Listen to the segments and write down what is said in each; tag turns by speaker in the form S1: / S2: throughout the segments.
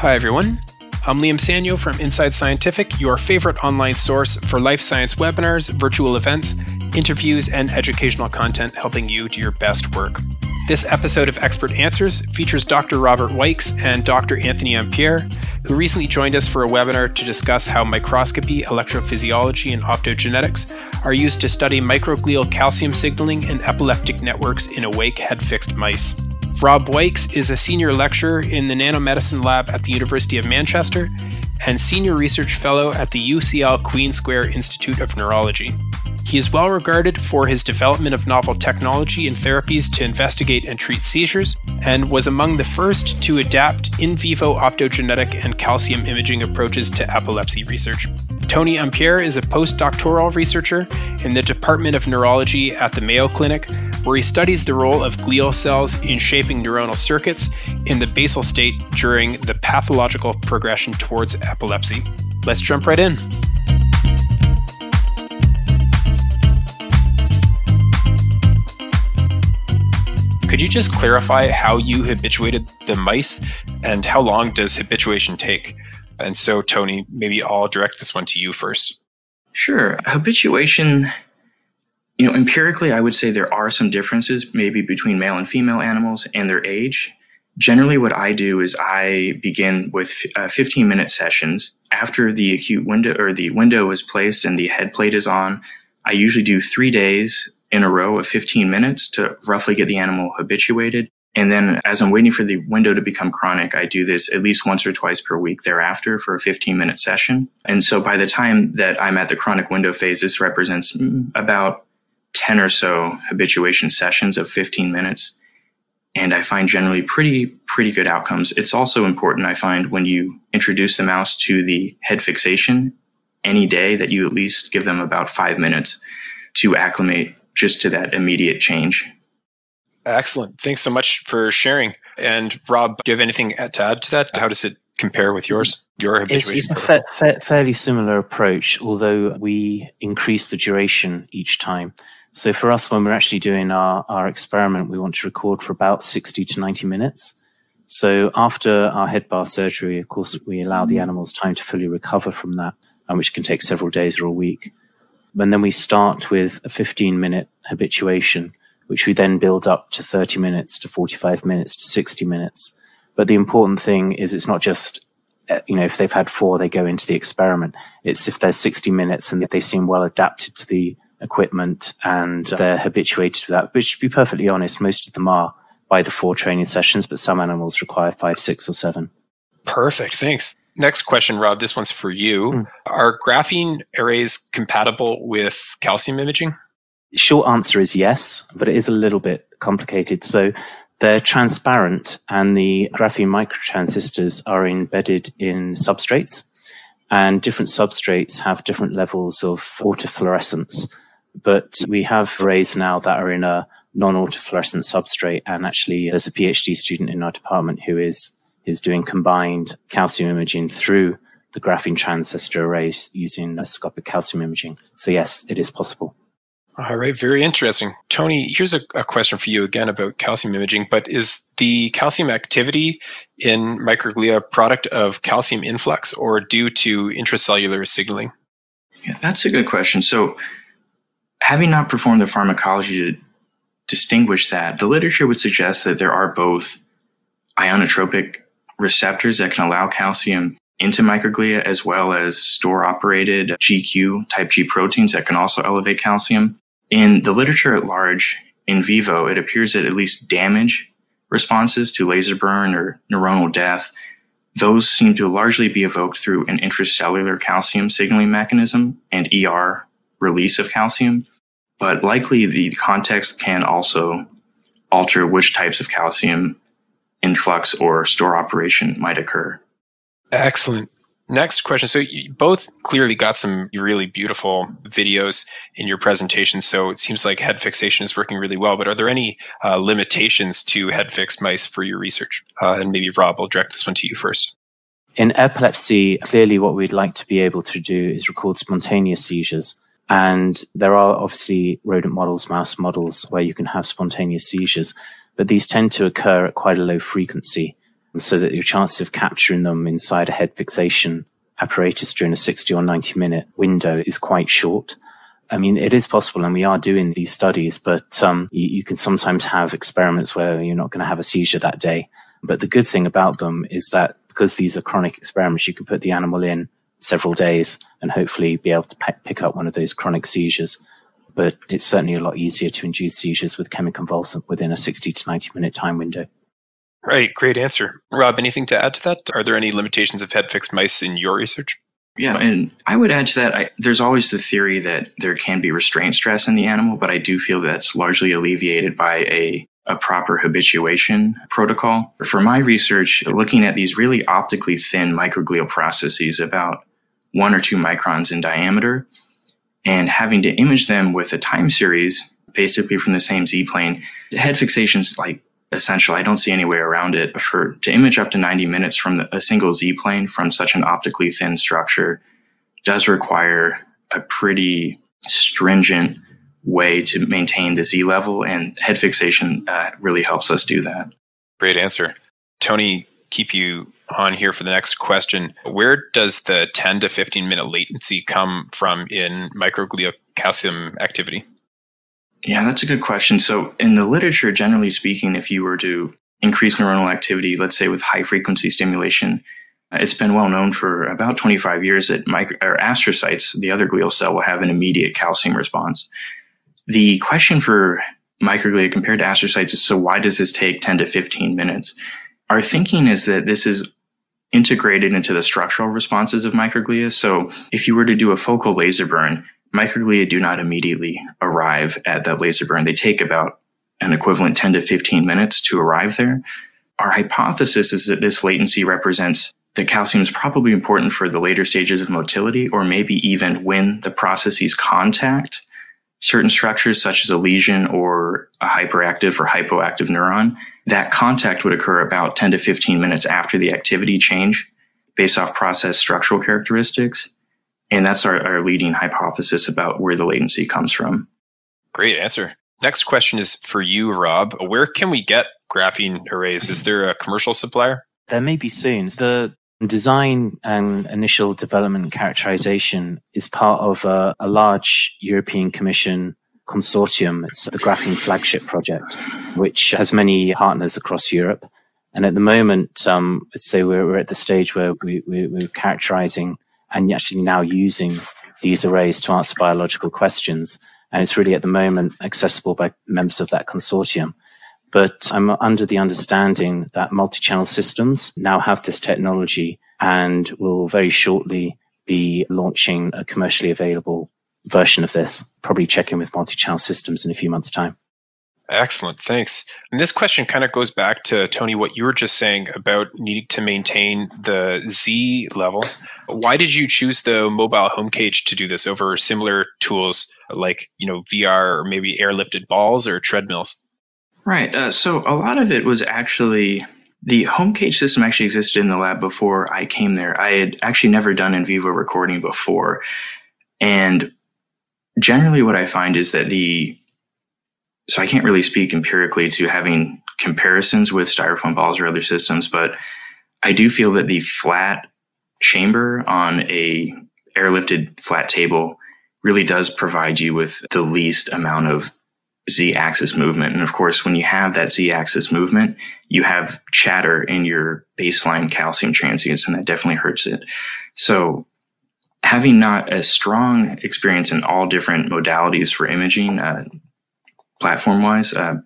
S1: Hi, everyone. I'm Liam Sanyo from Inside Scientific, your favorite online source for life science webinars, virtual events, interviews, and educational content helping you do your best work. This episode of Expert Answers features Dr. Robert Wykes and Dr. Anthony Umpierre, who recently joined us for a webinar to discuss how microscopy, electrophysiology, and optogenetics are used to study microglial calcium signaling in epileptic networks in awake head fixed mice. Rob Wykes is a senior lecturer in the nanomedicine lab at the University of Manchester and senior research fellow at the UCL Queen Square Institute of Neurology. He is well regarded for his development of novel technology and therapies to investigate and treat seizures, and was among the first to adapt in vivo optogenetic and calcium imaging approaches to epilepsy research. Tony Umpierre is a postdoctoral researcher in the Department of Neurology at the Mayo Clinic, where he studies the role of glial cells in shaping neuronal circuits in the basal state during the pathological progression towards epilepsy. Let's jump right in. Could you just clarify how you habituated the mice and how long does habituation take? And so, Tony, maybe I'll direct this one to you first.
S2: Sure. Habituation, you know, empirically, I would say there are some differences maybe between male and female animals and their age. Generally, what I do is I begin with uh, 15 minute sessions. After the acute window or the window is placed and the head plate is on, I usually do three days in a row of 15 minutes to roughly get the animal habituated. And then as I'm waiting for the window to become chronic, I do this at least once or twice per week thereafter for a 15 minute session. And so by the time that I'm at the chronic window phase, this represents about 10 or so habituation sessions of 15 minutes. And I find generally pretty, pretty good outcomes. It's also important, I find, when you introduce the mouse to the head fixation any day that you at least give them about five minutes to acclimate just to that immediate change.
S1: Excellent. Thanks so much for sharing. And Rob, do you have anything to add to that? How does it compare with yours? Your
S3: it's, it's a fa- fa- fairly similar approach, although we increase the duration each time. So for us, when we're actually doing our, our experiment, we want to record for about 60 to 90 minutes. So after our head bar surgery, of course, we allow the animals time to fully recover from that, which can take several days or a week. And then we start with a 15 minute habituation, which we then build up to 30 minutes, to 45 minutes, to 60 minutes. But the important thing is it's not just, uh, you know, if they've had four, they go into the experiment. It's if there's 60 minutes and they seem well adapted to the equipment and they're habituated to that, which to be perfectly honest, most of them are by the four training sessions, but some animals require five, six or seven.
S1: Perfect. Thanks. Next question, Rob. This one's for you. Mm. Are graphene arrays compatible with calcium imaging?
S3: Short answer is yes, but it is a little bit complicated. So they're transparent and the graphene microtransistors are embedded in substrates and different substrates have different levels of autofluorescence. But we have arrays now that are in a non-autofluorescent substrate. And actually there's a PhD student in our department who is is doing combined calcium imaging through the graphene transistor arrays using endoscopic calcium imaging. So yes, it is possible.
S1: All right, very interesting. Tony, here's a, a, question for you again about calcium imaging, but is the calcium activity in microglia a product of calcium influx or due to intracellular signaling?
S2: Yeah, that's a good question. So, having not performed the pharmacology to distinguish that, the literature would suggest that there are both ionotropic receptors that can allow calcium into microglia as well as store operated GQ type G proteins that can also elevate calcium. In the literature at large, in vivo, it appears that at least damage responses to laser burn or neuronal death, those seem to largely be evoked through an intracellular calcium signaling mechanism and ER release of calcium. But likely the context can also alter which types of calcium influx or store operation might occur.
S1: Excellent. Next question. So you both clearly got some really beautiful videos in your presentation. So it seems like head fixation is working really well. But are there any uh, limitations to head fixed mice for your research? Uh, and maybe Rob, will direct this one to you first.
S3: In epilepsy, clearly what we'd like to be able to do is record spontaneous seizures. And there are obviously rodent models, mouse models where you can have spontaneous seizures but these tend to occur at quite a low frequency. so that your chances of capturing them inside a head fixation apparatus during a 60 or 90 minute window is quite short. I mean, it is possible, and we are doing these studies, but um, you, you, can sometimes have experiments where you're not going to have a seizure that day. But the good thing about them is that because these are chronic experiments, you can put the animal in several days and hopefully be able to pe- pick up one of those chronic seizures. But it's certainly a lot easier to induce seizures with chemiconvulsant within a 60 to 90 minute time window.
S1: Right, great answer. Rob, anything to add to that? Are there any limitations of head fixed mice in your research?
S2: Yeah, and I would add to that, I, there's always the theory that there can be restraint stress in the animal, but I do feel that's largely alleviated by a, a proper habituation protocol. For my research, looking at these really optically thin microglial processes, about one or two microns in diameter, and having to image them with a time series, basically from the same Z plane, head fixation is like essential. I don't see any way around it. For to image up to 90 minutes from the, a single Z plane from such an optically thin structure does require a pretty stringent way to maintain the Z level, and head fixation uh, really helps us do that.
S1: Great answer. Tony, keep you on here for the next question. Where does the 10 to 15 minute latency come from in microglial calcium activity?
S2: Yeah, that's a good question. So, in the literature, generally speaking, if you were to increase neuronal activity, let's say with high frequency stimulation, uh, it's been well known for about 25 years that micro, or astrocytes, the other glial cell, will have an immediate calcium response. The question for microglia compared to astrocytes is so why does this take 10 to 15 minutes? Our thinking is that this is integrated into the structural responses of microglia. So if you were to do a focal laser burn, microglia do not immediately arrive at that laser burn. They take about an equivalent 10 to 15 minutes to arrive there. Our hypothesis is that this latency represents that calcium is probably important for the later stages of motility, or maybe even when the processes contact certain structures, such as a lesion or a hyperactive or hypoactive neuron. That contact would occur about 10 to 15 minutes after the activity change based off process structural characteristics. And that's our, our leading hypothesis about where the latency comes from.
S1: Great answer. Next question is for you, Rob. Where can we get graphene arrays? Is there a commercial supplier?
S3: There may be soon. The design and initial development characterization is part of a, a large European Commission consortium. It's the Graphene Flagship Project, which has many partners across Europe. And at the moment, um, let's say we're, we're, at the stage where we, we, we're characterizing and actually now using these arrays to answer biological questions. And it's really at the moment accessible by members of that consortium. But I'm under the understanding that multi-channel systems now have this technology and will very shortly be launching a commercially available version of this. Probably check in with multi-channel systems in a few months' time.
S1: Excellent, thanks. And this question kind of goes back to Tony, what you were just saying about needing to maintain the Z level. Why did you choose the mobile home cage to do this over similar tools like you know VR or maybe airlifted balls or treadmills?
S2: Right. Uh, so a lot of it was actually the home cage system actually existed in the lab before I came there. I had actually never done in vivo recording before, and generally, what I find is that the so I can't really speak empirically to having comparisons with styrofoam balls or other systems, but I do feel that the flat chamber on a airlifted flat table really does provide you with the least amount of z axis movement. And of course, when you have that z axis movement, you have chatter in your baseline calcium transients, and that definitely hurts it. So having not a strong experience in all different modalities for imaging, uh, platform wise. Uh,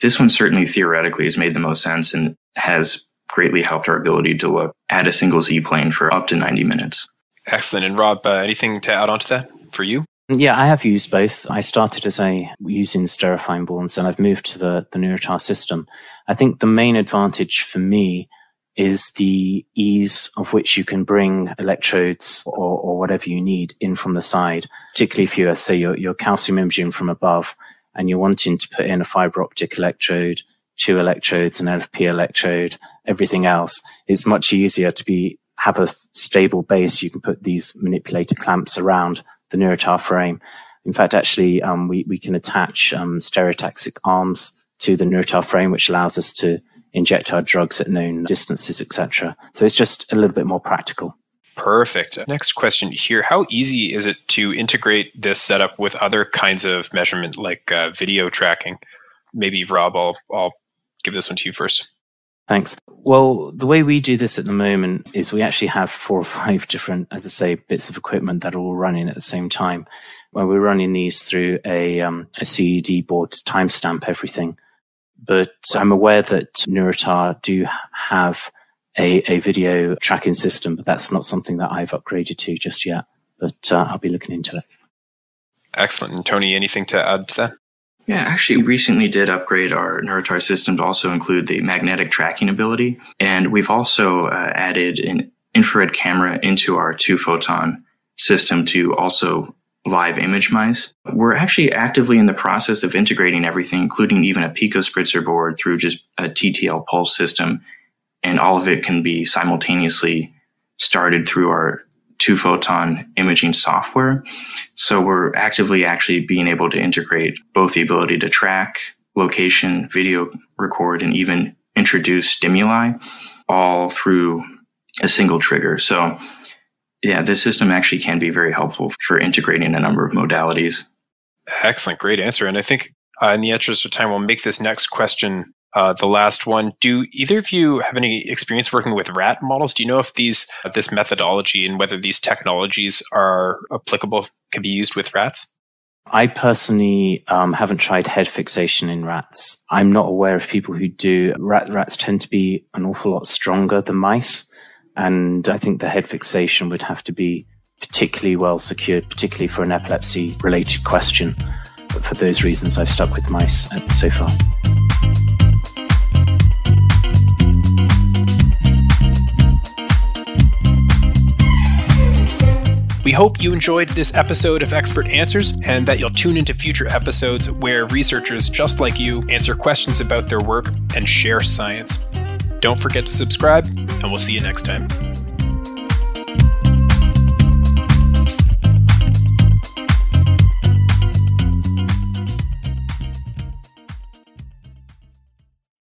S2: this one certainly theoretically has made the most sense and has greatly helped our ability to look at a single Z plane for up to 90 minutes.
S1: Excellent. And Rob, uh, anything to add on to that for you?
S3: Yeah, I have used both. I started as a using styrofoam balls and I've moved to the, the Neurotar system. I think the main advantage for me is the ease of which you can bring electrodes or, or whatever you need in from the side, particularly if you say you're, you're calcium imaging from above and you're wanting to put in a fiber optic electrode, two electrodes, an LFP electrode, everything else, it's much easier to be have a stable base. You can put these manipulator clamps around the Neurotar frame. In fact, actually, um, we, we can attach um, stereotaxic arms to the Neurotar frame, which allows us to inject our drugs at known distances, etc. So it's just a little bit more practical.
S1: Perfect. Next question here. How easy is it to integrate this setup with other kinds of measurement like uh, video tracking? Maybe, Rob, I'll, I'll give this one to you first.
S3: Thanks. Well, the way we do this at the moment is we actually have four or five different, as I say, bits of equipment that are all running at the same time. We're running these through a, um, a CED board to timestamp everything. But I'm aware that Neurotar do have a, a video tracking system, but that's not something that I've upgraded to just yet. But uh, I'll be looking into it.
S1: Excellent. And Tony, anything to add to that?
S2: Yeah, actually, recently did upgrade our Neurotar system to also include the magnetic tracking ability. And we've also uh, added an infrared camera into our two photon system to also live image mice. We're actually actively in the process of integrating everything, including even a pico spritzer board through just a TTL pulse system. And all of it can be simultaneously started through our two photon imaging software. So we're actively actually being able to integrate both the ability to track location, video record, and even introduce stimuli all through a single trigger. So yeah, this system actually can be very helpful for integrating a number of modalities.
S1: Excellent. Great answer. And I think uh, in the interest of time, we'll make this next question uh, the last one. Do either of you have any experience working with rat models? Do you know if these this methodology and whether these technologies are applicable, can be used with rats?
S3: I personally um, haven't tried head fixation in rats. I'm not aware of people who do. Rat, rats tend to be an awful lot stronger than mice. And I think the head fixation would have to be particularly well secured, particularly for an epilepsy related question. But for those reasons, I've stuck with mice so far.
S1: We hope you enjoyed this episode of Expert Answers and that you'll tune into future episodes where researchers just like you answer questions about their work and share science. Don't forget to subscribe, and we'll see you next time.